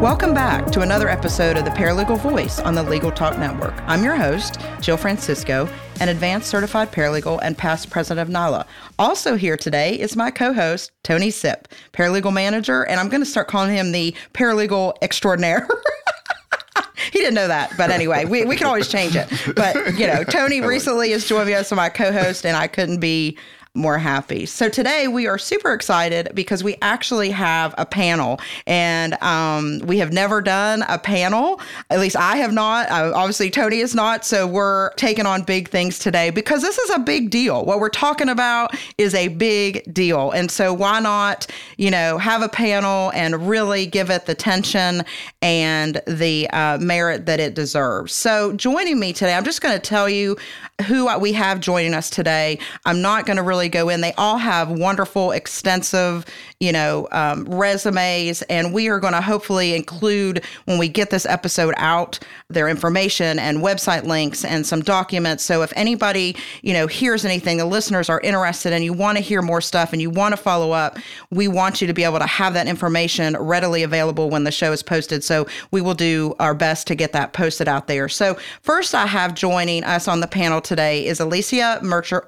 Welcome back to another episode of the Paralegal Voice on the Legal Talk Network. I'm your host, Jill Francisco, an advanced certified paralegal and past president of NALA. Also here today is my co-host, Tony Sip, paralegal manager, and I'm going to start calling him the paralegal extraordinaire. he didn't know that, but anyway, we, we can always change it. But you know, Tony recently has joined me as my co-host, and I couldn't be more happy. So today we are super excited because we actually have a panel, and um, we have never done a panel. At least I have not. Uh, obviously, Tony is not. So we're taking on big things today because this is a big deal. What we're talking about is a big deal, and so why not, you know, have a panel and really give it the attention and the uh, merit that it deserves. So joining me today, I'm just going to tell you who we have joining us today. I'm not going to really go in. They all have wonderful, extensive, you know, um, resumes, and we are going to hopefully include when we get this episode out their information and website links and some documents. So if anybody, you know, hears anything, the listeners are interested and you want to hear more stuff and you want to follow up, we want you to be able to have that information readily available when the show is posted. So we will do our best to get that posted out there. So first, I have joining us on the panel today is Alicia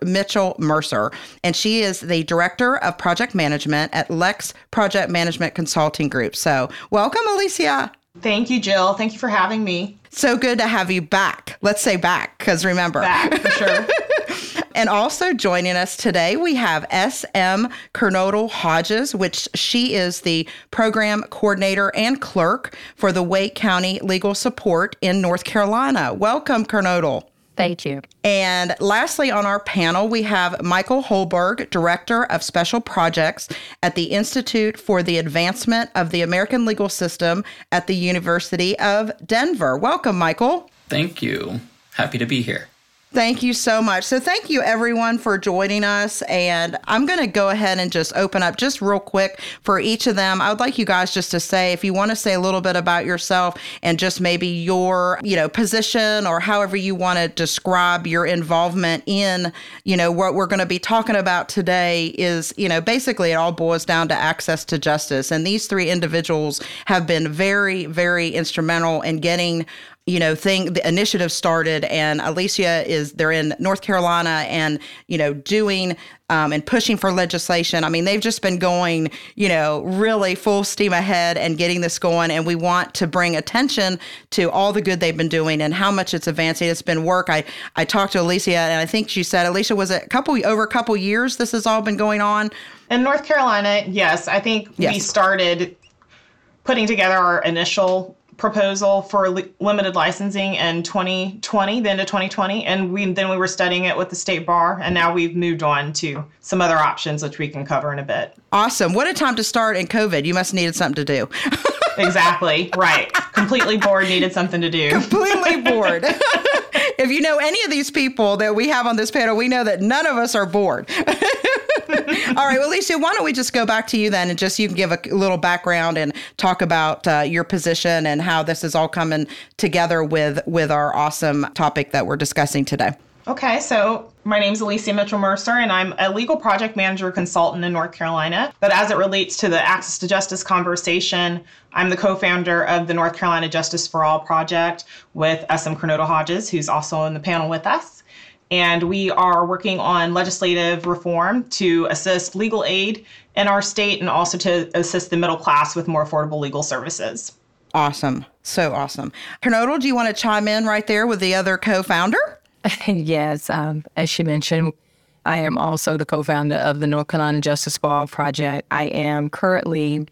Mitchell Mercer, and she is the director of project management at Lex Project Management Consulting Group. So, welcome, Alicia. Thank you, Jill. Thank you for having me. So good to have you back. Let's say back, because remember. Back, for sure. and also joining us today, we have S.M. Kernodle Hodges, which she is the program coordinator and clerk for the Wake County Legal Support in North Carolina. Welcome, Kernodle. Thank you. And lastly, on our panel, we have Michael Houlberg, Director of Special Projects at the Institute for the Advancement of the American Legal System at the University of Denver. Welcome, Michael. Thank you. Happy to be here. Thank you so much. So, thank you everyone for joining us. And I'm going to go ahead and just open up just real quick for each of them. I would like you guys just to say, if you want to say a little bit about yourself and just maybe your, you know, position or however you want to describe your involvement in, you know, what we're going to be talking about today is, you know, basically it all boils down to access to justice. And these three individuals have been very, very instrumental in getting you know thing the initiative started and alicia is they're in north carolina and you know doing um, and pushing for legislation. I mean they've just been going you know really full steam ahead and getting this going and we want to bring attention to all the good they've been doing and how much it's advancing. It's been work. I i talked to alicia and i think she said alicia was it a couple over a couple years this has all been going on? In north carolina yes. I think yes. we started putting together our initial proposal for li- limited licensing in 2020, the end of 2020, and we then we were studying it with the state bar, and now we've moved on to some other options, which we can cover in a bit. Awesome! What a time to start in COVID. You must needed something to do. exactly right. Completely bored, needed something to do. Completely bored. if you know any of these people that we have on this panel, we know that none of us are bored. All right. Well, Lisa, why don't we just go back to you then and just you can give a little background and talk about uh, your position and how this is all coming together with with our awesome topic that we're discussing today. Okay, so my name is Alicia Mitchell Mercer, and I'm a legal project manager consultant in North Carolina. But as it relates to the Access to Justice conversation, I'm the co founder of the North Carolina Justice for All project with SM Kernodle Hodges, who's also on the panel with us and we are working on legislative reform to assist legal aid in our state and also to assist the middle class with more affordable legal services. Awesome. So awesome. Kernodle, do you want to chime in right there with the other co founder? yes. Um, as she mentioned, I am also the co founder of the North Carolina Justice for All Project. I am currently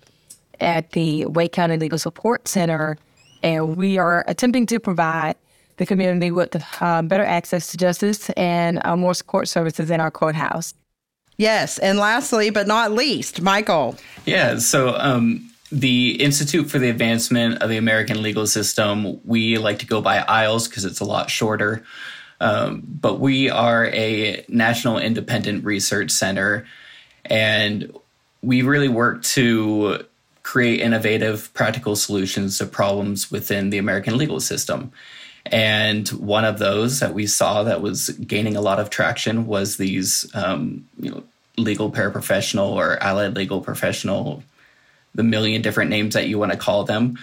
at the Wake County Legal Support Center, and we are attempting to provide the community with uh, better access to justice and uh, more support services in our courthouse. Yes. And lastly, but not least, Michael. Yeah. So, um, the Institute for the Advancement of the American Legal System, we like to go by IAALS because it's a lot shorter. Um, but we are a national independent research center, and we really work to create innovative, practical solutions to problems within the American legal system. And one of those that we saw that was gaining a lot of traction was these, um, you know, legal paraprofessional or allied legal professional, the million different names that you want to call them.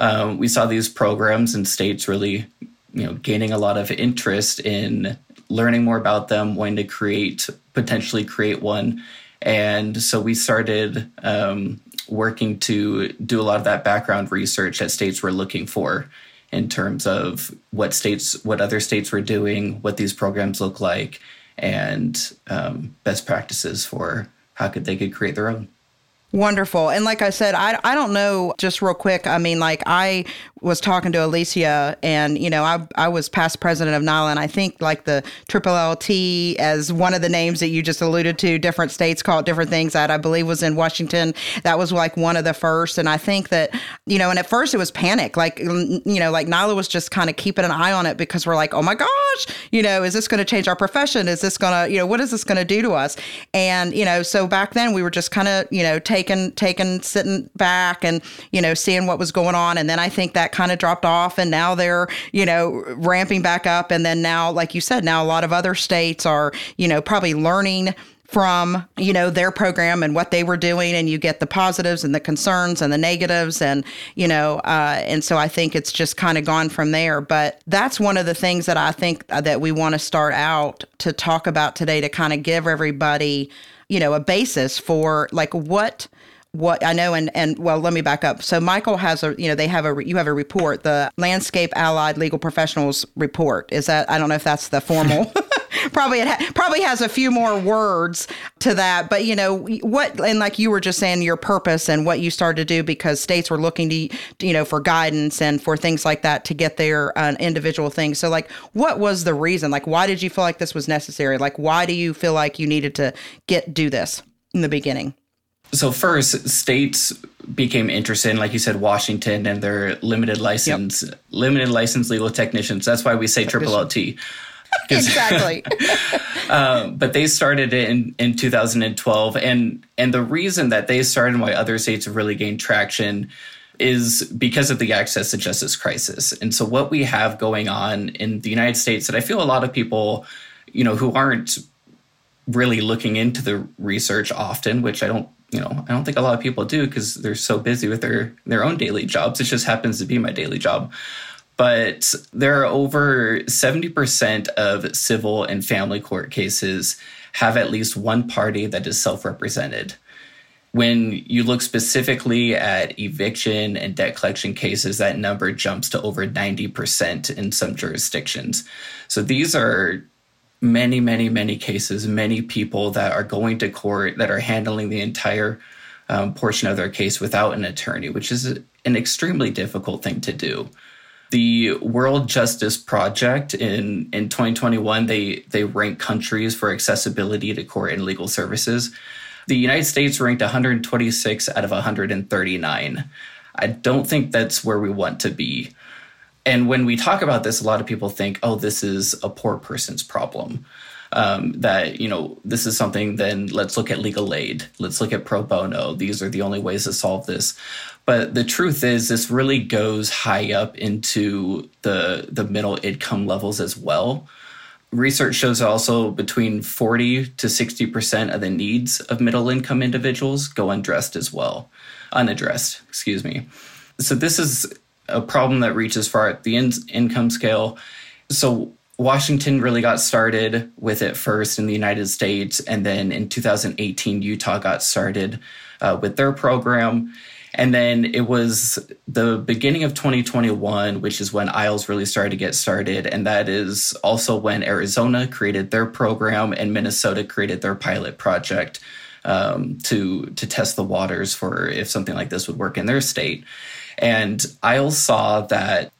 um, we saw these programs and states really, you know, gaining a lot of interest in learning more about them, wanting to create, potentially create one. And so we started um, working to do a lot of that background research that states were looking for in terms of what states, what other states were doing, what these programs look like, and um, best practices for how could they could create their own. Wonderful. And like I said, I, I don't know, just real quick. I mean, like I was talking to Alicia and, you know, I, I was past president of NALA and I think like the Triple LT as one of the names that you just alluded to, different states call it different things that I believe was in Washington. That was like one of the first. And I think that, you know, and at first it was panic. Like, you know, like NALA was just kind of keeping an eye on it because we're like, oh my gosh, you know, is this going to change our profession? Is this going to, you know, what is this going to do to us? And, you know, so back then we were just kind of, you know, taking taking sitting back and you know seeing what was going on and then i think that kind of dropped off and now they're you know ramping back up and then now like you said now a lot of other states are you know probably learning from you know their program and what they were doing and you get the positives and the concerns and the negatives and you know uh, and so i think it's just kind of gone from there. But that's one of the things that i think that we want to start out to talk about today to kind of give everybody you know a basis for like what what I know and and well let me back up. So Michael has a you know they have a you have a report, the Landscape Allied Legal Professionals report. Is that I don't know if that's the formal probably it ha- probably has a few more words to that, but you know what and like you were just saying your purpose and what you started to do because states were looking to you know for guidance and for things like that to get their uh, individual things. So like what was the reason? Like why did you feel like this was necessary? Like why do you feel like you needed to get do this in the beginning? So first, states became interested in, like you said, Washington and their limited license, yep. limited license legal technicians. That's why we say triple LT. exactly. um, but they started it in, in 2012, and and the reason that they started and why other states have really gained traction is because of the access to justice crisis. And so what we have going on in the United States that I feel a lot of people, you know, who aren't really looking into the research often, which I don't you know, I don't think a lot of people do because they're so busy with their their own daily jobs. It just happens to be my daily job. But there are over 70% of civil and family court cases have at least one party that is self-represented. When you look specifically at eviction and debt collection cases, that number jumps to over 90% in some jurisdictions. So these are many, many, many cases, many people that are going to court that are handling the entire um, portion of their case without an attorney, which is an extremely difficult thing to do. The World Justice Project in, in 2021, they, they rank countries for accessibility to court and legal services. The United States ranked 126 out of 139. I don't think that's where we want to be and when we talk about this, a lot of people think, oh, this is a poor person's problem. Um, that, you know, this is something, then let's look at legal aid. Let's look at pro bono. These are the only ways to solve this. But the truth is, this really goes high up into the, the middle income levels as well. Research shows also between 40 to 60% of the needs of middle income individuals go undressed as well, unaddressed, excuse me. So this is a problem that reaches far at the in- income scale. So Washington really got started with it first in the United States, and then in 2018, Utah got started uh, with their program. And then it was the beginning of 2021, which is when IAALS really started to get started. And that is also when Arizona created their program and Minnesota created their pilot project um, to, to test the waters for if something like this would work in their state. And I saw that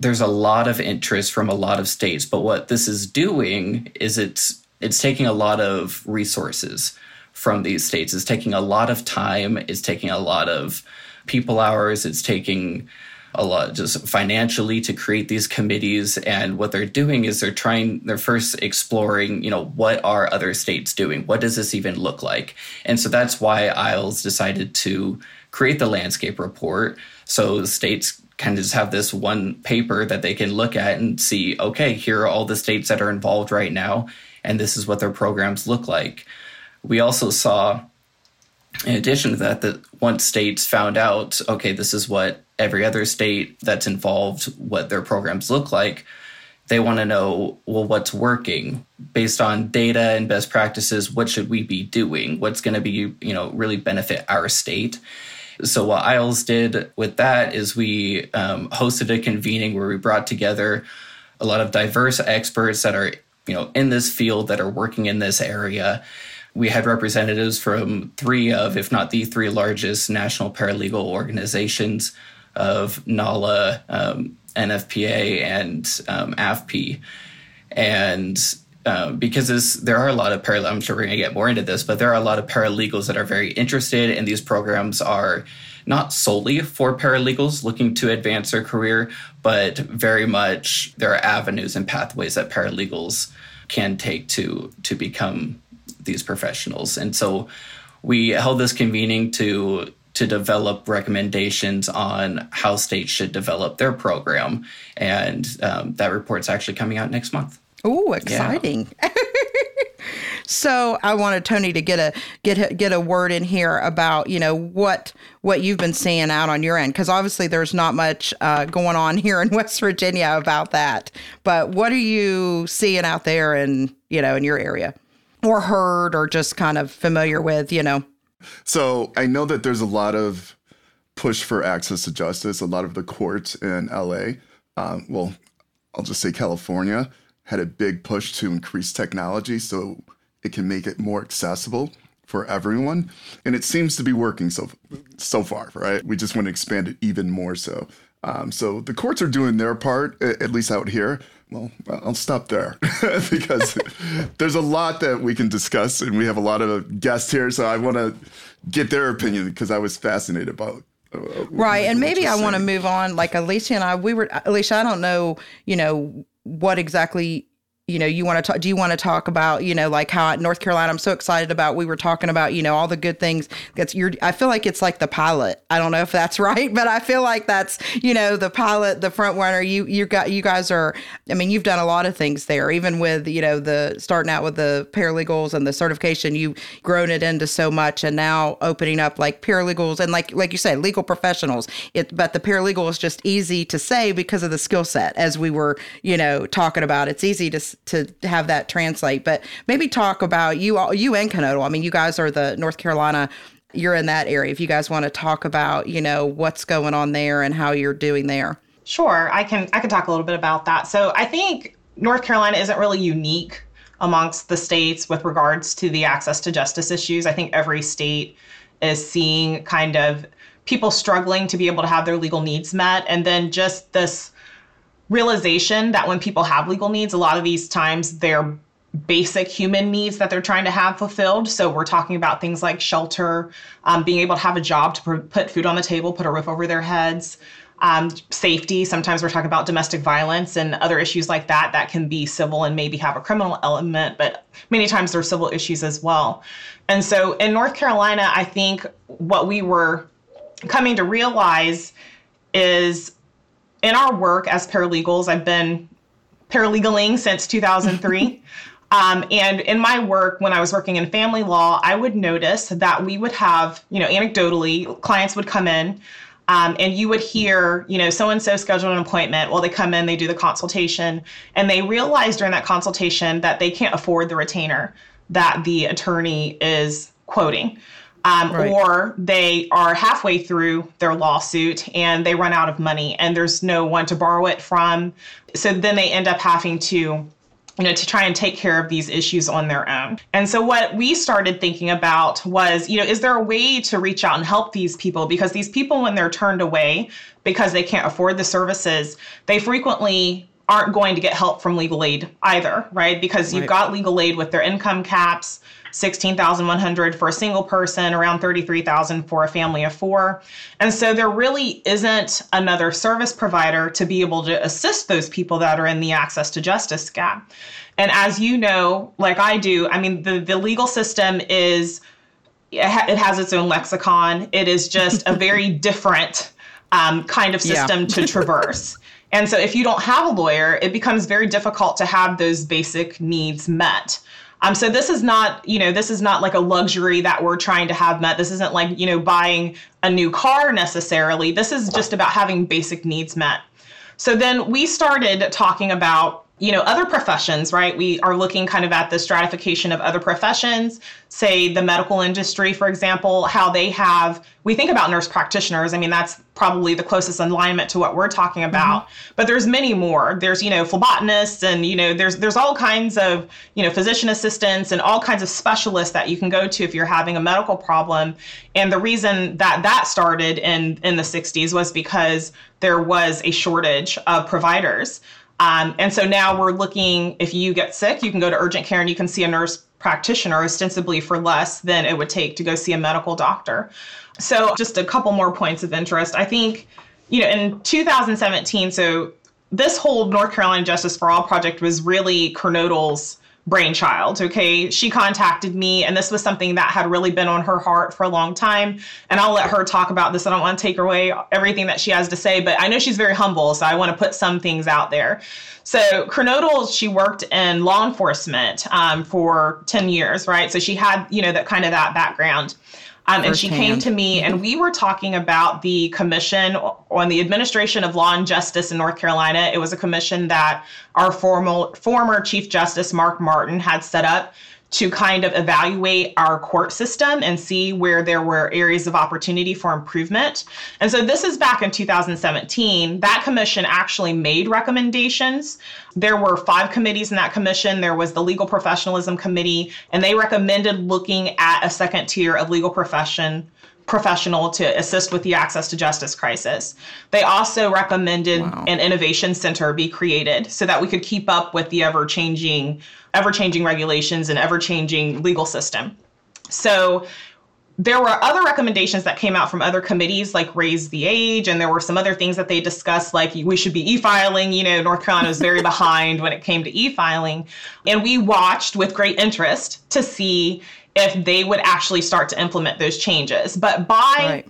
there's a lot of interest from a lot of states, but what this is doing is it's it's taking a lot of resources from these states. It's taking a lot of time, it's taking a lot of people hours, it's taking a lot just financially to create these committees. And what they're doing is they're trying they're first exploring you know what are other states doing? What does this even look like? And so that's why IAALS decided to create the landscape report so states kind of just have this one paper that they can look at and see, okay, here are all the states that are involved right now, and this is what their programs look like. We also saw, in addition to that, that once states found out, okay, this is what every other state that's involved what their programs look like they want to know well what's working? Based on data and best practices what should we be doing? What's going to be you know really benefit our state so what IAALS did with that is we um, hosted a convening where we brought together a lot of diverse experts that are you know in this field that are working in this area we had representatives from three of if not the three largest national paralegal organizations of NALA, um, NFPA, and um, AFP. And uh, because there are a lot of paralegal, I'm sure we're going to get more into this, but there are a lot of paralegals that are very interested, and these programs are not solely for paralegals looking to advance their career, but very much there are avenues and pathways that paralegals can take to to become these professionals. And so we held this convening to to develop recommendations on how states should develop their program. And um, that report's actually coming out next month. Oh, exciting. Yeah. so I wanted Tony to get a get get a word in here about you know what what you've been seeing out on your end because obviously there's not much uh, going on here in West Virginia about that. But what are you seeing out there in you know in your area, or heard, or just kind of familiar with you know? So I know that there's a lot of push for access to justice. A lot of the courts in LA, um, well, I'll just say California, had a big push to increase technology so it can make it more accessible for everyone. And it seems to be working so so far, right? We just want to expand it even more so. Um, so the courts are doing their part, at least out here. Well, I'll stop there because there's a lot that we can discuss, and we have a lot of guests here. So I want to get their opinion because I was fascinated about uh, right and maybe i want to move on like alicia and i we were alicia i don't know you know what exactly you know, you want to talk, do you want to talk about, you know, like how North Carolina, I'm so excited about, we were talking about, you know, all the good things that's your, I feel like it's like the pilot. I don't know if that's right, but I feel like that's, you know, the pilot, the front runner, you, you got, you guys are, I mean, you've done a lot of things there, even with, you know, the starting out with the paralegals and the certification, you've grown it into so much and now opening up like paralegals and like, like you said, legal professionals, it, but the paralegal is just easy to say because of the skill set as we were, you know, talking about, it's easy to, to have that translate. But maybe talk about you all, you and Kernodle. I mean, you guys are the North Carolina. You're in that area. If you guys want to talk about, you know, what's going on there and how you're doing there. Sure, I can. I can talk a little bit about that. So I think North Carolina isn't really unique amongst the states with regards to the access to justice issues. I think every state is seeing kind of people struggling to be able to have their legal needs met, and then just this realization that when people have legal needs, a lot of these times they're basic human needs that they're trying to have fulfilled. So we're talking about things like shelter, um, being able to have a job to put food on the table, put a roof over their heads. Um, safety. Sometimes we're talking about domestic violence and other issues like that that can be civil and maybe have a criminal element, but many times they're civil issues as well. And so in North Carolina, I think what we were coming to realize is in our work as paralegals, I've been paralegaling since 2003. um, and in my work, when I was working in family law, I would notice that we would have, you know, anecdotally, clients would come in. Um, and you would hear, you know, so and so scheduled an appointment. Well, they come in, they do the consultation, and they realize during that consultation that they can't afford the retainer that the attorney is quoting um, right. or they are halfway through their lawsuit and they run out of money and there's no one to borrow it from. So then they end up having to you know, to try and take care of these issues on their own. And so what we started thinking about was, you know, is there a way to reach out and help these people? Because these people, when they're turned away because they can't afford the services, they frequently aren't going to get help from legal aid either, right? Because you've got legal aid with their income caps, 16,100 for a single person, around 33,000 for a family of 4. And so there really isn't another service provider to be able to assist those people that are in the access to justice gap. And as you know, like I do, I mean the the legal system is it, has its own lexicon. It is just a very different um, kind of system yeah. to traverse. And so if you don't have a lawyer, it becomes very difficult to have those basic needs met. Um, so this is not, you know, this is not like a luxury that we're trying to have met. This isn't like, you know, buying a new car necessarily. This is just about having basic needs met. So then we started talking about you know other professions right? We are looking kind of at the stratification of other professions say the medical industry for example how they have we think about nurse practitioners. I mean that's probably the closest alignment to what we're talking about. Mm-hmm. but there's many more. There's you know phlebotomists and you know there's there's all kinds of you know physician assistants and all kinds of specialists that you can go to if you're having a medical problem. And the reason that that started in in the 60s was because there was a shortage of providers um, and so now we're looking, if you get sick, you can go to urgent care and you can see a nurse practitioner ostensibly for less than it would take to go see a medical doctor. So just a couple more points of interest. I think, you know, in 2017, so this whole North Carolina Justice for All project was really Kernodle's brainchild. Okay. She contacted me, and this was something that had really been on her heart for a long time. And I'll let her talk about this. I don't want to take away everything that she has to say, but I know she's very humble. So I want to put some things out there. So Kernodle, she worked in law enforcement um, for 10 years, right? So she had, you know, that kind of that background. Um, and she came to me, and we were talking about the commission on the administration of law and justice in North Carolina. It was a commission that our formal, former Chief Justice Mark Martin had set up to kind of evaluate our court system and see where there were areas of opportunity for improvement. And so this is back in 2017. That commission actually made recommendations. There were five committees in that commission. There was the Legal Professionalism Committee, and they recommended looking at a second tier of legal profession professional to assist with the access to justice crisis. They also recommended wow. an innovation center be created so that we could keep up with the ever changing ever changing regulations and ever changing legal system. So there were other recommendations that came out from other committees, like raise the age, and there were some other things that they discussed, like we should be e-filing. You know, North Carolina was very behind when it came to e-filing, and we watched with great interest to see if they would actually start to implement those changes. But by right.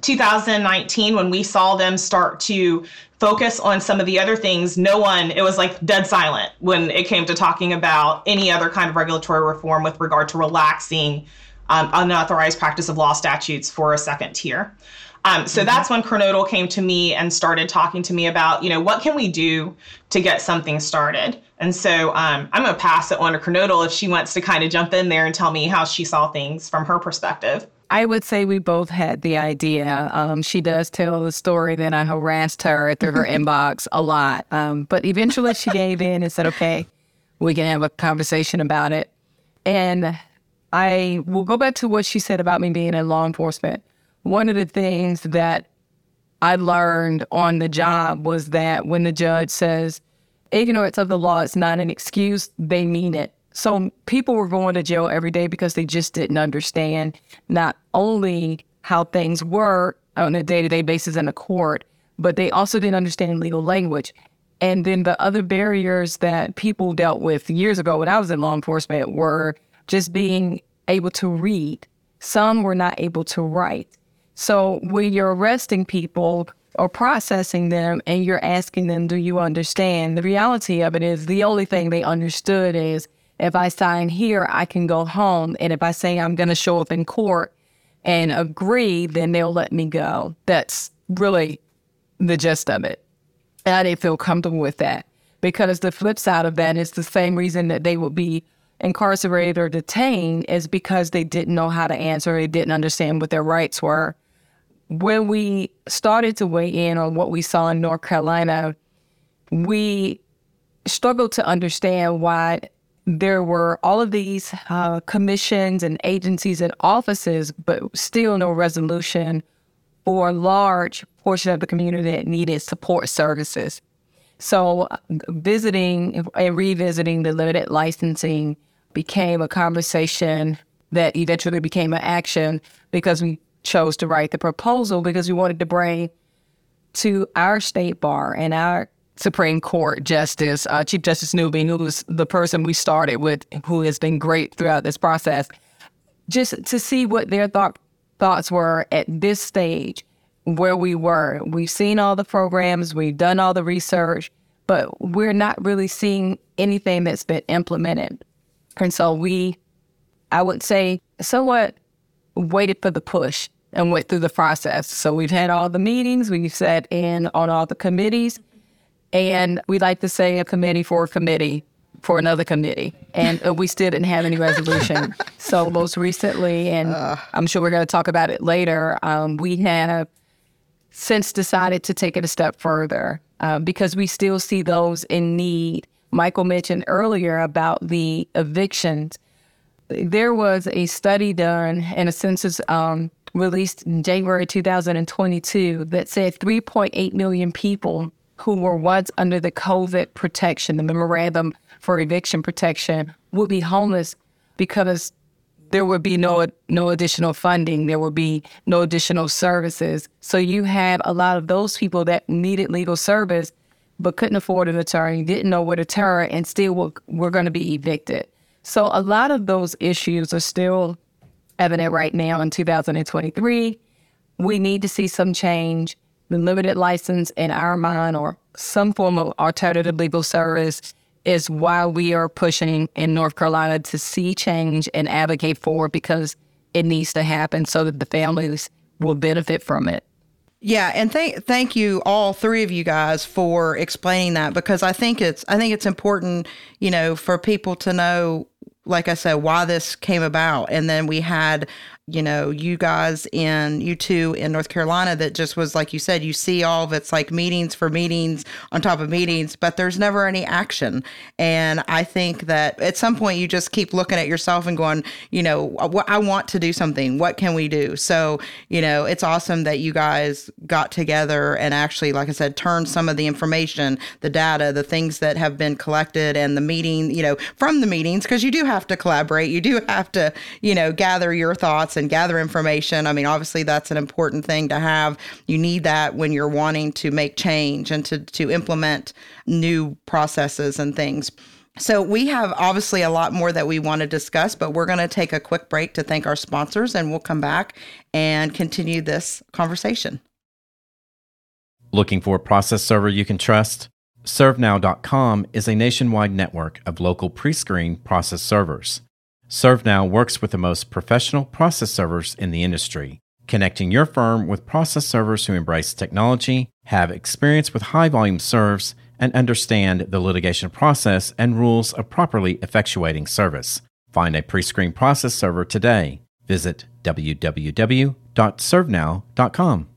2019, when we saw them start to focus on some of the other things, no one, it was like dead silent when it came to talking about any other kind of regulatory reform with regard to relaxing um, unauthorized practice of law statutes for a second tier. Um, so mm-hmm. that's when Kernodle came to me and started talking to me about, you know, what can we do to get something started? And so um, I'm going to pass it on to Kernodle if she wants to kind of jump in there and tell me how she saw things from her perspective. I would say we both had the idea. Um, she does tell the story that I harassed her through her inbox a lot. Um, but eventually she gave in and said, okay, we can have a conversation about it. And I will go back to what she said about me being in law enforcement. One of the things that I learned on the job was that when the judge says ignorance of the law is not an excuse, they mean it. So people were going to jail every day because they just didn't understand not only how things were on a day to day basis in a court, but they also didn't understand legal language. And then the other barriers that people dealt with years ago when I was in law enforcement were just being able to read. Some were not able to write. So when you're arresting people or processing them and you're asking them, do you understand? The reality of it is the only thing they understood is if I sign here, I can go home. And if I say I'm going to show up in court and agree, then they'll let me go. That's really the gist of it. And I didn't feel comfortable with that because the flip side of that is the same reason that they would be incarcerated or detained is because they didn't know how to answer, they didn't understand what their rights were. When we started to weigh in on what we saw in North Carolina, we struggled to understand why there were all of these uh, commissions and agencies and offices, but still no resolution for a large portion of the community that needed support services. So, uh, visiting and revisiting the limited licensing became a conversation that eventually became an action because we chose to write the proposal because we wanted to bring to our state bar and our Supreme Court Justice, uh, Chief Justice Newby, who was the person we started with, who has been great throughout this process, just to see what their thought, thoughts were at this stage. where we were. We've seen all the programs, we've done all the research, but we're not really seeing anything that's been implemented. And so we, I would say, somewhat waited for the push and went through the process. So we've had all the meetings, we've sat in on all the committees, and we like to say a committee for a committee for another committee, and uh, we still didn't have any resolution. so most recently, and uh, I'm sure we're going to talk about it later, um, we have since decided to take it a step further uh, because we still see those in need. Michael mentioned earlier about the evictions. There was a study done and a census um, released in January 2022 that said 3.8 million people who were once under the COVID protection, the memorandum for eviction protection, would be homeless because there would be no no additional funding, there would be no additional services. So you have a lot of those people that needed legal service but couldn't afford an attorney, didn't know where to turn, and still were, were going to be evicted. So a lot of those issues are still evident right now in 2023. We need to see some change. The limited license in our mind or some form of alternative legal service is why we are pushing in North Carolina to see change and advocate for it because it needs to happen so that the families will benefit from it. Yeah, and thank thank you all three of you guys for explaining that because I think it's I think it's important, you know, for people to know like I said, why this came about. And then we had you know, you guys in you two in North Carolina that just was like you said, you see all of it's like meetings for meetings on top of meetings, but there's never any action. And I think that at some point you just keep looking at yourself and going, you know, uh, I want to do something. What can we do? So, you know, it's awesome that you guys got together and actually, like I said, turned some of the information, the data, the things that have been collected and the meeting, you know, from the meetings, because you do have to collaborate. You do have to, you know, gather your thoughts and gather information. I mean, obviously, that's an important thing to have. You need that when you're wanting to make change and to, to implement new processes and things. So, we have obviously a lot more that we want to discuss, but we're going to take a quick break to thank our sponsors and we'll come back and continue this conversation. Looking for a process server you can trust? ServeNow.com is a nationwide network of local pre screened process servers. ServeNow works with the most professional process servers in the industry, connecting your firm with process servers who embrace technology, have experience with high volume serves, and understand the litigation process and rules of properly effectuating service. Find a pre screened process server today. Visit www.servenow.com.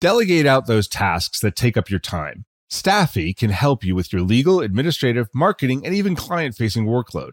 Delegate out those tasks that take up your time. Staffi can help you with your legal, administrative, marketing, and even client facing workload.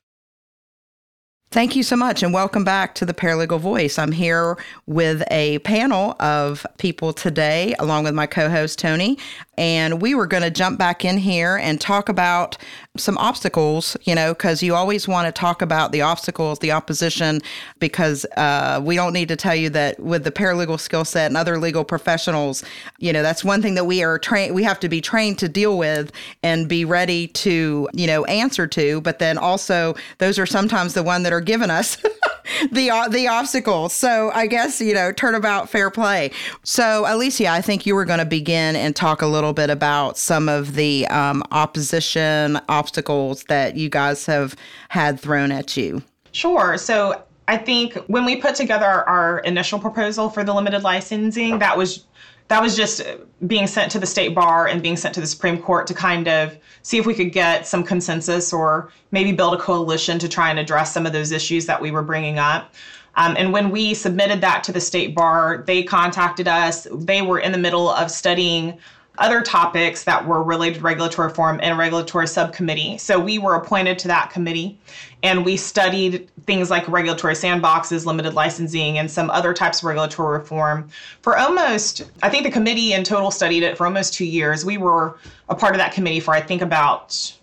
Thank you so much, and welcome back to the Paralegal Voice. I'm here with a panel of people today, along with my co host, Tony. And we were going to jump back in here and talk about some obstacles, you know, because you always want to talk about the obstacles, the opposition, because uh, we don't need to tell you that with the paralegal skill set and other legal professionals, you know, that's one thing that we are trained, we have to be trained to deal with and be ready to, you know, answer to. But then also, those are sometimes the one that are given us. the the obstacles. So I guess you know turnabout fair play. So Alicia, I think you were going to begin and talk a little bit about some of the um, opposition obstacles that you guys have had thrown at you. Sure. So I think when we put together our initial proposal for the limited licensing, that was that was just being sent to the state bar and being sent to the Supreme Court to kind of see if we could get some consensus or maybe build a coalition to try and address some of those issues that we were bringing up. Um, and when we submitted that to the state bar, they contacted us. They were in the middle of studying other topics that were related to regulatory reform and regulatory subcommittee. So we were appointed to that committee and we studied things like regulatory sandboxes, limited licensing, and some other types of regulatory reform for almost, I think the committee in total studied it for almost two years. We were a part of that committee for, I think, about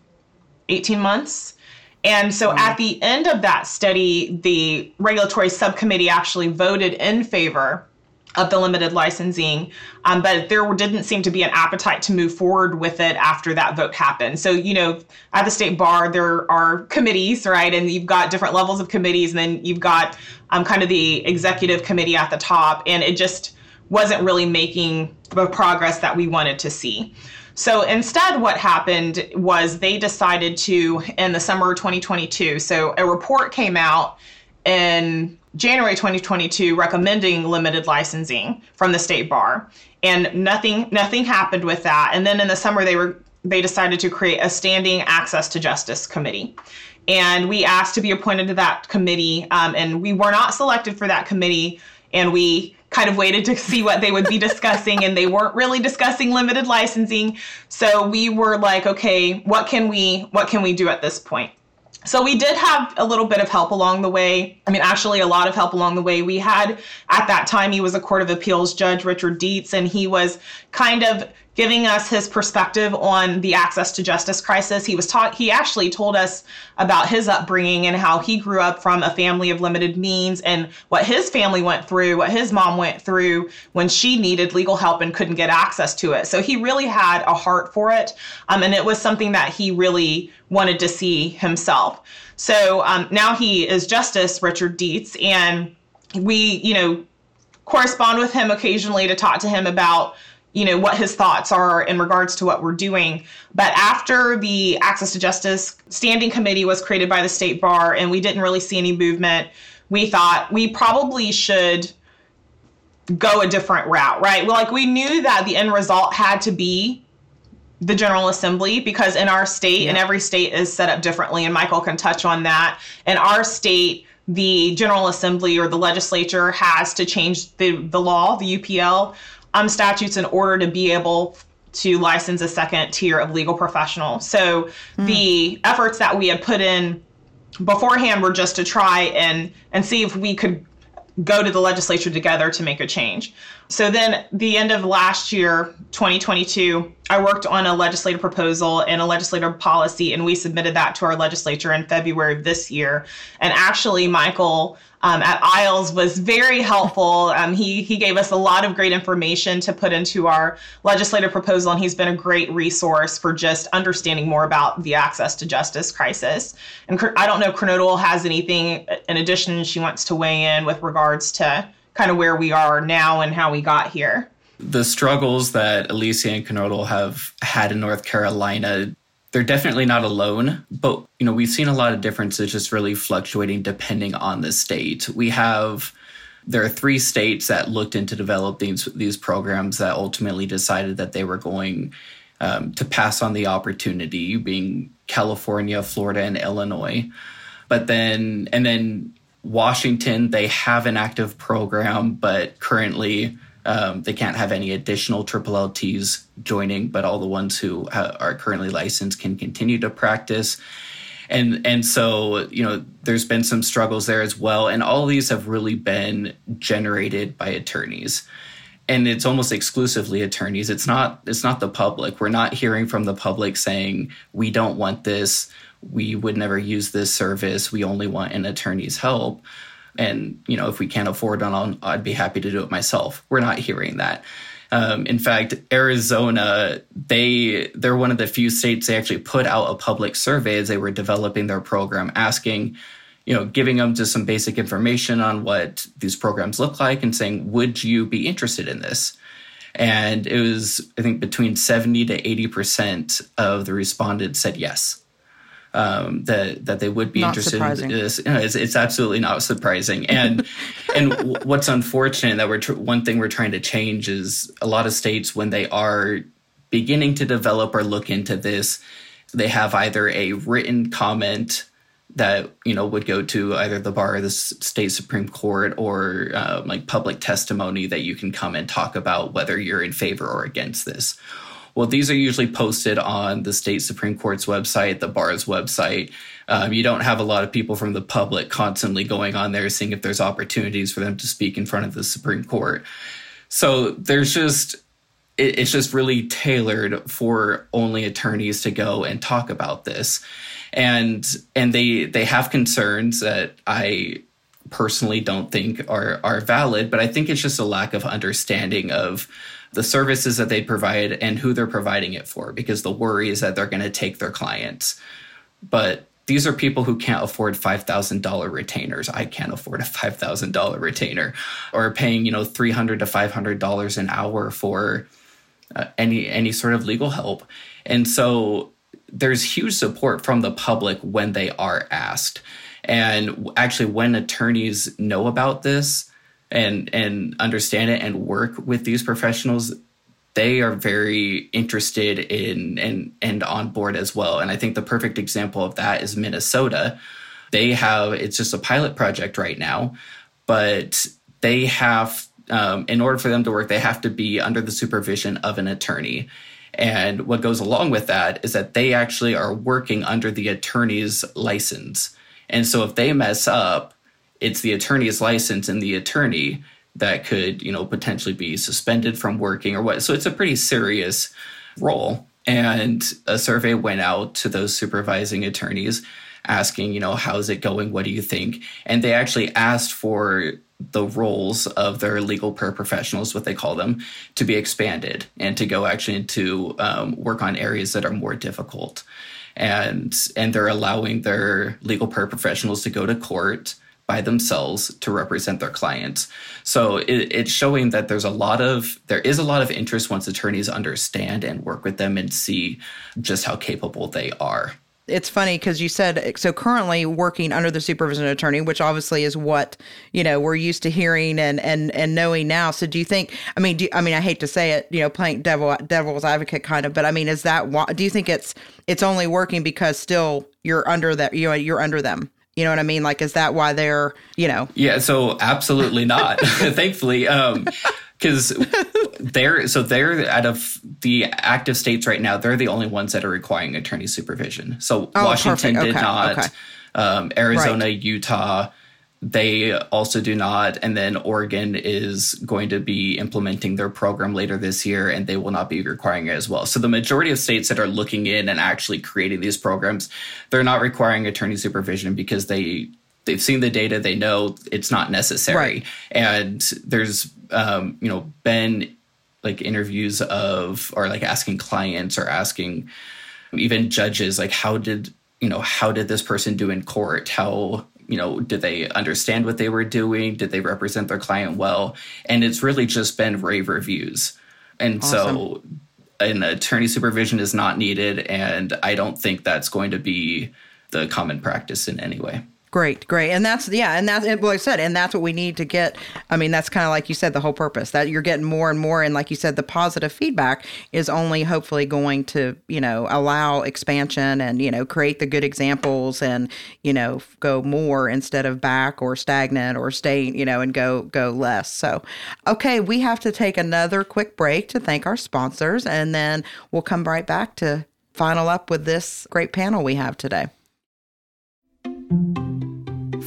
18 months. And so at the end of that study, the regulatory subcommittee actually voted in favor of the limited licensing, um, but there didn't seem to be an appetite to move forward with it after that vote happened. So, you know, at the state bar, there are committees, right? And you've got different levels of committees, and then you've got um, kind of the executive committee at the top, and it just wasn't really making the progress that we wanted to see. So instead, what happened was they decided to, in the summer of 2022, so a report came out in January 2022 recommending limited licensing from the state bar, and nothing nothing happened with that. And then in the summer, they were they decided to create a standing access to justice committee. And we asked to be appointed to that committee, um, and we were not selected for that committee. And we kind of waited to see what they would be discussing and they weren't really discussing limited licensing so we were like okay what can we what can we do at this point so we did have a little bit of help along the way. I mean, actually, a lot of help along the way. We had at that time he was a Court of Appeals judge, Richard Dietz, and he was kind of giving us his perspective on the access to justice crisis. He was taught he actually told us about his upbringing and how he grew up from a family of limited means and what his family went through, what his mom went through when she needed legal help and couldn't get access to it. So he really had a heart for it, um, and it was something that he really wanted to see himself. So um, now he is Justice Richard Dietz, and we, you know, correspond with him occasionally to talk to him about you know what his thoughts are in regards to what we're doing. But after the access to justice standing committee was created by the state bar and we didn't really see any movement we thought we probably should go a different route right? Well like we knew that the end result had to be the general assembly because in our state yeah. and every state is set up differently and michael can touch on that. In our state the general assembly or the legislature has to change the, the law the upl um, statutes in order to be able to license a second tier of legal professional. So mm. the efforts that we had put in beforehand were just to try and and see if we could go to the legislature together to make a change. So then, the end of last year, 2022, I worked on a legislative proposal and a legislative policy, and we submitted that to our legislature in February of this year. And actually, Michael um, at IAALS was very helpful. Um, he he gave us a lot of great information to put into our legislative proposal, and he's been a great resource for just understanding more about the access to justice crisis. And I don't know if Kernodle has anything in addition she wants to weigh in with regards to kind of where we are now and how we got here. The struggles that Alicia and Kernodle have had in North Carolina they're definitely not alone, but you know, we've seen a lot of differences just really fluctuating depending on the state. We have there are three states that looked into developing these, these programs that ultimately decided that they were going um, to pass on the opportunity, being California, Florida, and Illinois. But then, and then Washington, they have an active program, but currently um, they can't have any additional triple LTs joining, but all the ones who ha- are currently licensed can continue to practice. And and so you know, there's been some struggles there as well, and all these have really been generated by attorneys. And it's almost exclusively attorneys. It's not it's not the public. We're not hearing from the public saying we don't want this we would never use this service. We only want an attorney's help. And you know if we can't afford it i'd be happy to do it myself. We're not hearing that. Um, in fact arizona they they're one of the few states they actually put out a public survey as they were developing their program asking you know giving them just some basic information on what these programs look like and saying would you be interested in this? And it was i think between 70 to 80 percent of the respondents said yes um, that that they would be not interested surprising. in this. You know, it's, it's absolutely not surprising. And and what's unfortunate that we're tr- one thing we're trying to change is a lot of states when they are beginning to develop or look into this, they have either a written comment that you know would go to either the bar or the state supreme court or uh, like public testimony that you can come and talk about whether you're in favor or against this well, these are usually posted on the state Supreme Court's website, the bar's website. Um, you don't have a lot of people from the public constantly going on there seeing if there's opportunities for them to speak in front of the Supreme Court. So there's just it, it's just really tailored for only attorneys to go and talk about this, and and they they have concerns that I personally don't think are are valid, but I think it's just a lack of understanding of the services that they provide and who they're providing it for because the worry is that they're going to take their clients. But these are people who can't afford $5,000 retainers. I can't afford a $5,000 retainer or paying, you know, 300 to $500 an hour for uh, any any sort of legal help. And so there's huge support from the public when they are asked. And actually when attorneys know about this, and and understand it and work with these professionals they are very interested in and and on board as well. And i think the perfect example of that is minnesota. They have it's just a pilot project right now but they have um, in order for them to work they have to be under the supervision of an attorney. And what goes along with that is that they actually are working under the attorney's license. And so if they mess up it's the attorney's license and the attorney that could, you know, potentially be suspended from working or what. So it's a pretty serious role. And a survey went out to those supervising attorneys asking, you know, how's it going? What do you think? And they actually asked for the roles of their legal paraprofessionals, what they call them, to be expanded and to go actually to um, work on areas that are more difficult. And and they're allowing their legal paraprofessionals to go to court by themselves to represent their clients. So it, it's showing that there's a lot of there is a lot of interest once attorneys understand and work with them and see just how capable they are. It's funny because you said so currently working under the supervision of attorney, which obviously is what you know we're used to hearing and and and knowing now. So do you think? I mean, do, I mean, I hate to say it, you know, playing devil devil's advocate kind of, but I mean, is that why? Do you think it's it's only working because still you're under that you know you're under them? You know what I mean? Like, is that why they're, you know? Yeah. So absolutely not. Thankfully, um, because they're so they're out of the active states right now. They're the only ones that are requiring attorney supervision. So oh, Washington did not. Okay. Um, Arizona, right. Utah, they also do not. And then Oregon is going to be implementing their program later this year, and they will not be requiring it as well. So the majority of states that are looking in and actually creating these programs, they're not requiring attorney supervision because they they've seen the data, they know it's not necessary. Right. And there's um, you know been like interviews of or like asking clients or asking even judges like how did you know how did this person do in court how you know, did they understand what they were doing? Did they represent their client well? And it's really just been rave reviews. And awesome. so an attorney supervision is not needed. And I don't think that's going to be the common practice in any way. Great, great. And that's, yeah, and that's, like I said, and that's what we need to get. I mean, that's kind of like you said, the whole purpose that you're getting more and more. And like you said, the positive feedback is only hopefully going to, you know, allow expansion and, you know, create the good examples and, you know, go more instead of back or stagnant or stay, you know, and go, go less. So, okay, we have to take another quick break to thank our sponsors and then we'll come right back to final up with this great panel we have today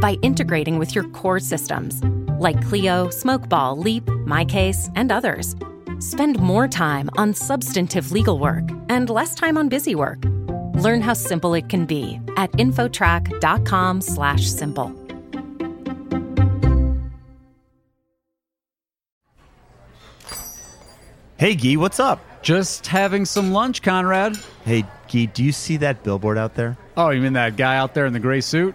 by integrating with your core systems like Clio, Smokeball, Leap, MyCase, and others. Spend more time on substantive legal work and less time on busy work. Learn how simple it can be at infotrack.com/simple. Hey, Gee, what's up? Just having some lunch, Conrad. Hey, Gee, do you see that billboard out there? Oh, you mean that guy out there in the gray suit?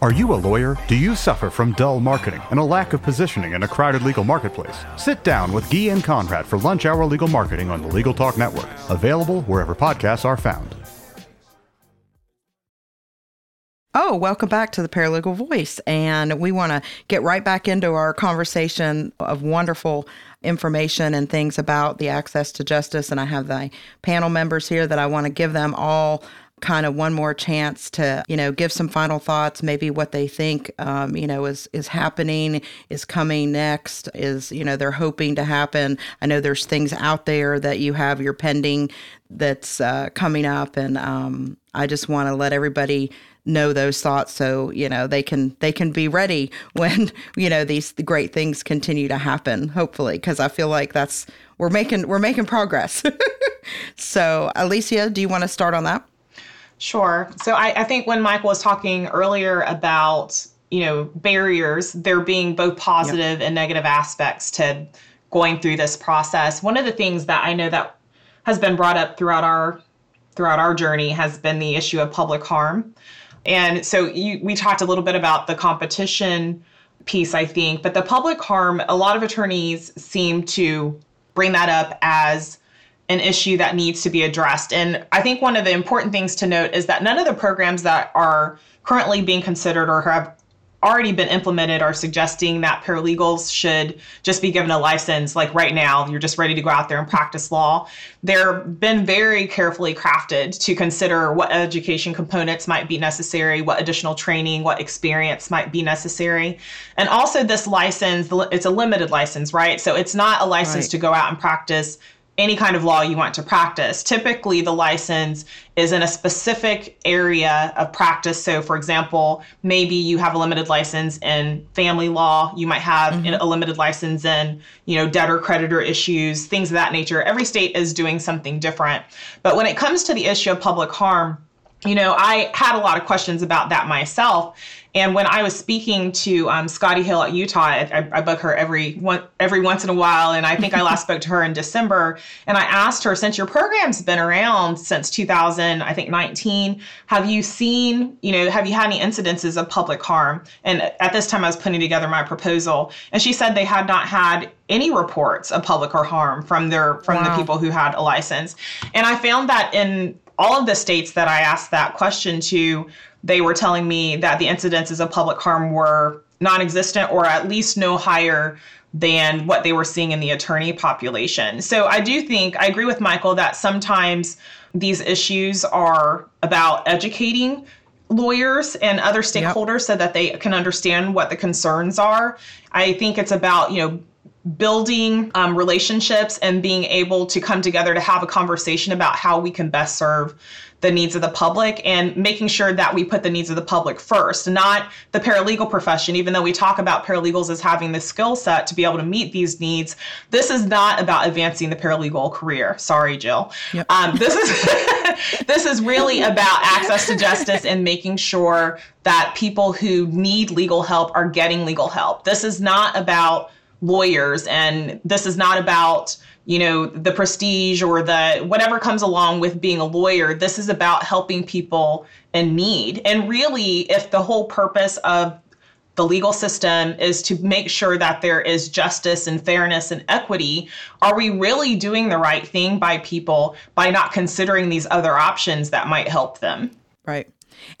Are you a lawyer? Do you suffer from dull marketing and a lack of positioning in a crowded legal marketplace? Sit down with Guy and Conrad for Lunch Hour Legal Marketing on the Legal Talk Network, available wherever podcasts are found. Oh, welcome back to the Paralegal Voice. And we want to get right back into our conversation of wonderful information and things about the access to justice. And I have the panel members here that I want to give them all kind of one more chance to you know give some final thoughts maybe what they think um, you know is is happening is coming next is you know they're hoping to happen. I know there's things out there that you have your pending that's uh, coming up and um, i just want to let everybody know those thoughts so you know they can they can be ready when you know these great things continue to happen hopefully because i feel like that's we're making we're making progress. So alicia do you want to start on that Sure. So I, I think when Michael was talking earlier about, you know, barriers, there being both positive yep. and negative aspects to going through this process. One of the things that I know that has been brought up throughout our throughout our journey has been the issue of public harm. And so you, we talked a little bit about the competition piece, I think, but the public harm, a lot of attorneys seem to bring that up as an issue that needs to be addressed. And I think one of the important things to note is that none of the programs that are currently being considered or have already been implemented are suggesting that paralegals should just be given a license like right now you're just ready to go out there and practice law they're been very carefully crafted to consider what education components might be necessary what additional training what experience might be necessary and also this license it's a limited license right so it's not a license right. to go out and practice any kind of law you want to practice. Typically, the license is in a specific area of practice. So, for example, maybe you have a limited license in family law. You might have mm-hmm. a limited license in, you know, debtor creditor issues, things of that nature. Every state is doing something different. But when it comes to the issue of public harm, you know, I had a lot of questions about that myself. And when I was speaking to um, Scotty Hill at Utah, I, I bug her every one, every once in a while, and I think I last spoke to her in December. And I asked her, since your program's been around since 2000, I think 19, have you seen, you know, have you had any incidences of public harm? And at this time, I was putting together my proposal, and she said they had not had any reports of public or harm from their from wow. the people who had a license. And I found that in all of the states that I asked that question to, they were telling me that the incidences of public harm were non existent or at least no higher than what they were seeing in the attorney population. So I do think, I agree with Michael that sometimes these issues are about educating lawyers and other stakeholders yep. so that they can understand what the concerns are. I think it's about, you know, building um, relationships and being able to come together to have a conversation about how we can best serve the needs of the public and making sure that we put the needs of the public first, not the paralegal profession. Even though we talk about paralegals as having the skill set to be able to meet these needs, this is not about advancing the paralegal career. Sorry, Jill. Yep. Um, this is this is really about access to justice and making sure that people who need legal help are getting legal help. This is not about lawyers and this is not about you know the prestige or the whatever comes along with being a lawyer this is about helping people in need. And really if the whole purpose of the legal system is to make sure that there is justice and fairness and equity are we really doing the right thing by people by not considering these other options that might help them? Right.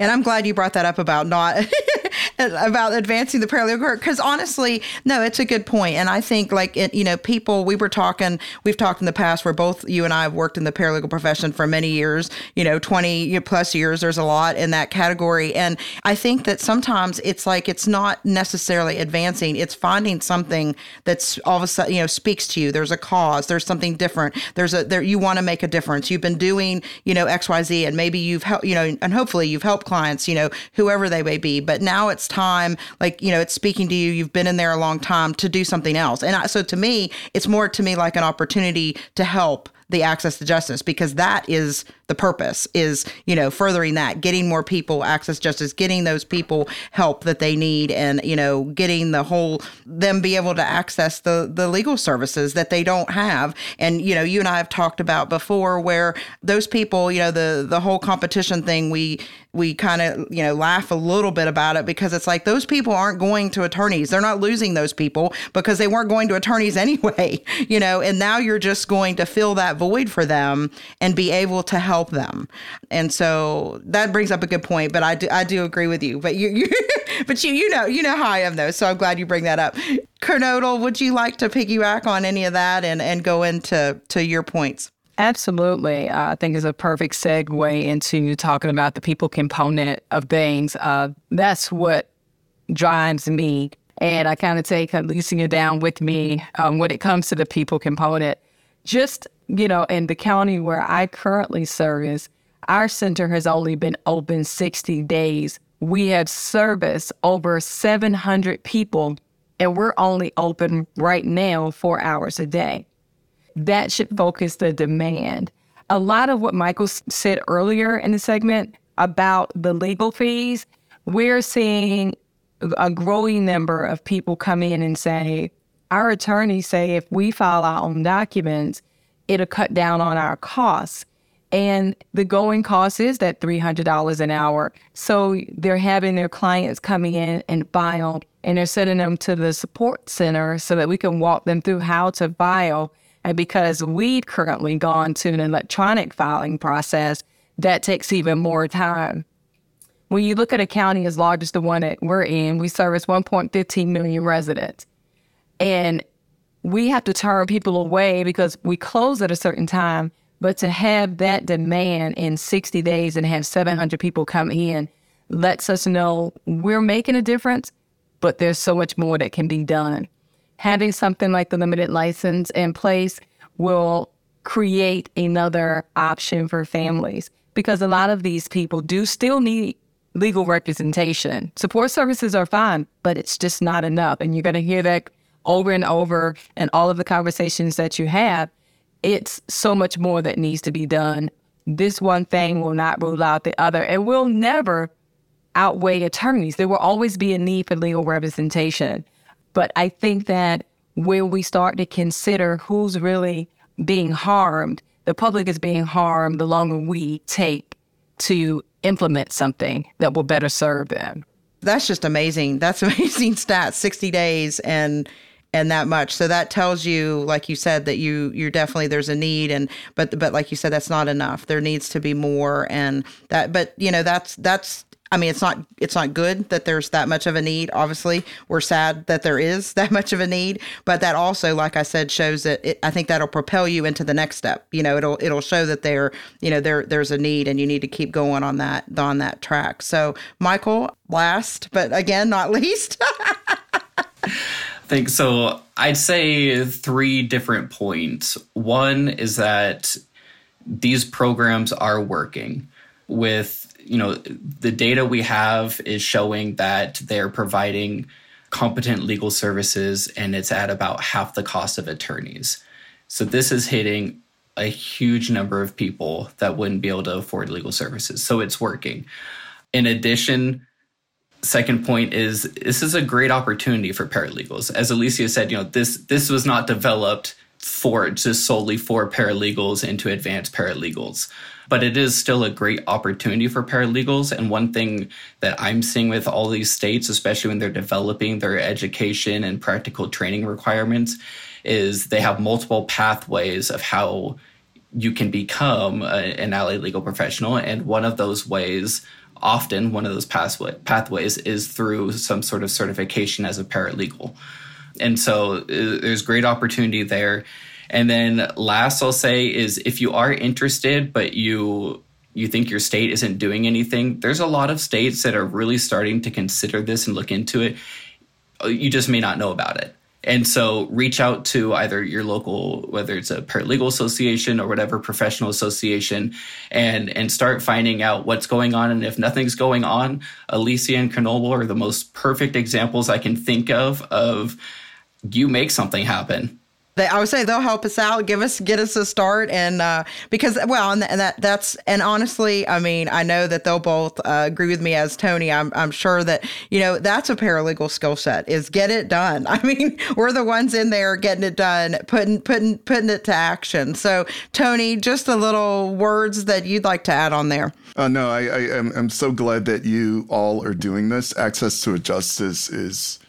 And I'm glad you brought that up about not about advancing the paralegal career because honestly, no, it's a good point. And I think like it, you know, people we were talking, we've talked in the past where both you and I have worked in the paralegal profession for many years, you know, 20 plus years. There's a lot in that category, and I think that sometimes it's like it's not necessarily advancing; it's finding something that's all of a sudden you know speaks to you. There's a cause. There's something different. There's a there you want to make a difference. You've been doing you know X Y Z, and maybe you've helped you know, and hopefully you've helped clients, you know, whoever they may be. But now it's time, like, you know, it's speaking to you. You've been in there a long time to do something else. And I, so to me, it's more to me like an opportunity to help the access to justice because that is the purpose is, you know, furthering that, getting more people access justice, getting those people help that they need and, you know, getting the whole them be able to access the the legal services that they don't have. And, you know, you and I have talked about before where those people, you know, the the whole competition thing we we kind of you know laugh a little bit about it because it's like those people aren't going to attorneys they're not losing those people because they weren't going to attorneys anyway you know and now you're just going to fill that void for them and be able to help them and so that brings up a good point but i do i do agree with you but you, you but you you know you know how i am though so i'm glad you bring that up Kernodle, would you like to piggyback on any of that and and go into to your points Absolutely. Uh, I think it's a perfect segue into talking about the people component of things. Uh, that's what drives me. And I kind of take Alicia down with me um, when it comes to the people component. Just, you know, in the county where I currently service, our center has only been open 60 days. We have serviced over 700 people, and we're only open right now four hours a day that should focus the demand. A lot of what Michael said earlier in the segment about the legal fees, we're seeing a growing number of people come in and say, our attorneys say if we file our own documents, it'll cut down on our costs. And the going cost is that $300 an hour. So they're having their clients coming in and file, and they're sending them to the support center so that we can walk them through how to file and because we've currently gone to an electronic filing process, that takes even more time. When you look at a county as large as the one that we're in, we service 1.15 million residents. And we have to turn people away because we close at a certain time. But to have that demand in 60 days and have 700 people come in lets us know we're making a difference, but there's so much more that can be done having something like the limited license in place will create another option for families because a lot of these people do still need legal representation. Support services are fine, but it's just not enough. And you're going to hear that over and over and all of the conversations that you have. It's so much more that needs to be done. This one thing will not rule out the other and will never outweigh attorneys. There will always be a need for legal representation. But I think that when we start to consider who's really being harmed, the public is being harmed the longer we take to implement something that will better serve them. That's just amazing. That's amazing stats. 60 days and and that much. So that tells you, like you said, that you you're definitely there's a need and but but like you said, that's not enough. There needs to be more and that but you know, that's that's I mean, it's not it's not good that there's that much of a need. Obviously, we're sad that there is that much of a need, but that also, like I said, shows that it, I think that'll propel you into the next step. You know, it'll it'll show that there you know there there's a need and you need to keep going on that on that track. So, Michael, last but again not least. Think so. I'd say three different points. One is that these programs are working with you know, the data we have is showing that they're providing competent legal services and it's at about half the cost of attorneys. So this is hitting a huge number of people that wouldn't be able to afford legal services. So it's working. In addition, second point is this is a great opportunity for paralegals. As Alicia said, you know, this this was not developed for just solely for paralegals into advanced paralegals but it is still a great opportunity for paralegals. And one thing that I'm seeing with all these states, especially when they're developing their education and practical training requirements, is they have multiple pathways of how you can become a, an allied legal professional. And one of those ways, often one of those pathway, pathways, is through some sort of certification as a paralegal. And so uh, there's great opportunity there. And then last I'll say is if you are interested, but you you think your state isn't doing anything, there's a lot of states that are really starting to consider this and look into it. You just may not know about it. And so reach out to either your local, whether it's a paralegal association or whatever professional association, and and start finding out what's going on. And if nothing's going on, Alicia and Kernodle are the most perfect examples I can think of of you make something happen They, I would say they'll help us out, give us, get us a start, and uh, because well, and, and, that that's and honestly, I mean, I know that they'll both uh, agree with me as Tony. I'm I'm sure that you know that's a paralegal skill set is get it done. I mean, we're the ones in there getting it done, putting putting putting it to action. So, Tony, just a little words that you'd like to add on there. Uh, no, I, I am I'm so glad that you all are doing this. Access to a justice is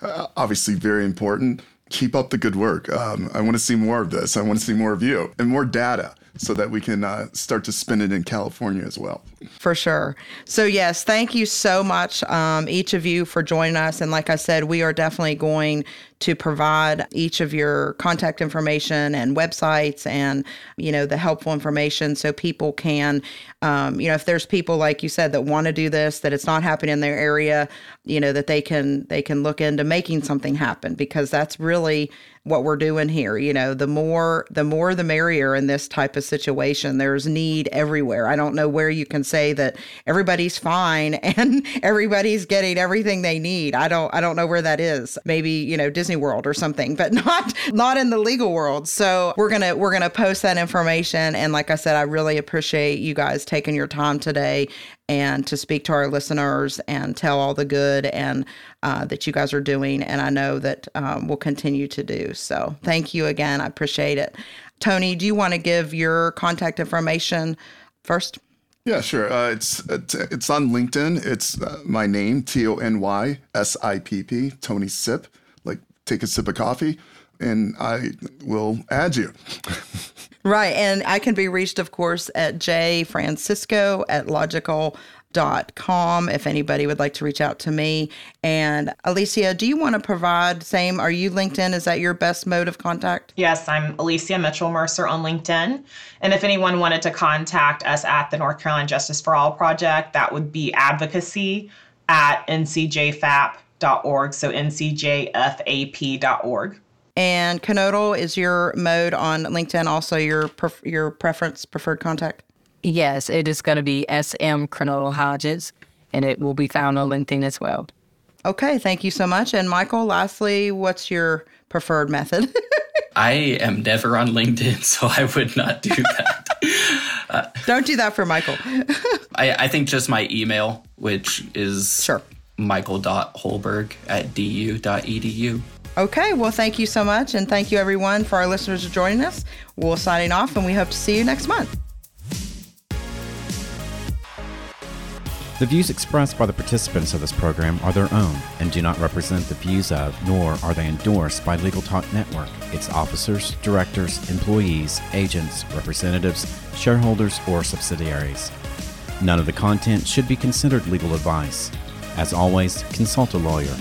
uh, obviously very important keep up the good work. Um, I want to see more of this. I want to see more of you and more data so that we can uh, start to spin it in California as well. For sure. So, yes, thank you so much, um, each of you, for joining us. And like I said, we are definitely going to provide each of your contact information and websites and, you know, the helpful information so people can, um, you know, if there's people, like you said, that want to do this, that it's not happening in their area, you know, that they can, they can look into making something happen because that's really what we're doing here. You know, the more the more the merrier in this type of situation. There's need everywhere. I don't know where you can say that everybody's fine and everybody's getting everything they need. I don't I don't know where that is. Maybe, you know, Disney World or something, but not not in the legal world. So we're gonna we're gonna post that information. And like I said, I really appreciate you guys taking your time today and to speak to our listeners and tell all the good and uh, that you guys are doing. And I know that um, we'll continue to do. So thank you again. I appreciate it. Tony, do you want to give your contact information first? Yeah, sure. Uh, it's, it's, on LinkedIn. It's uh, my name T O N Y S I P P Tony Sipp. Like take a sip of coffee, and I will add you. Right. And I can be reached, of course, at jfrancisco at logical dot com if anybody would like to reach out to me. And alicia do you want to provide same are you linkedin? Is that your best mode of contact? Yes i'm alicia mitchell mercer on linkedin. And if anyone wanted to contact us at the north carolina justice for all project that would be advocacy at ncjfap.org so ncjfap.org and Kernodle is your mode on LinkedIn also your pref- your preference preferred contact? Yes, it is going to be SM Kernodle Hodges, and it will be found on LinkedIn as well. Okay, thank you so much. And Michael, lastly, what's your preferred method? I am never on LinkedIn, so I would not do that. uh, Don't do that for Michael. I, I, think just my email, which is sure. michael.houlberg at du.edu. Okay, well, thank you so much. And thank you, everyone, for our listeners for joining us. We'll signing off, and we hope to see you next month. The views expressed by the participants of this program are their own and do not represent the views of, nor are they endorsed by Legal Talk Network, its officers, directors, employees, agents, representatives, shareholders, or subsidiaries. None of the content should be considered legal advice. As always, consult a lawyer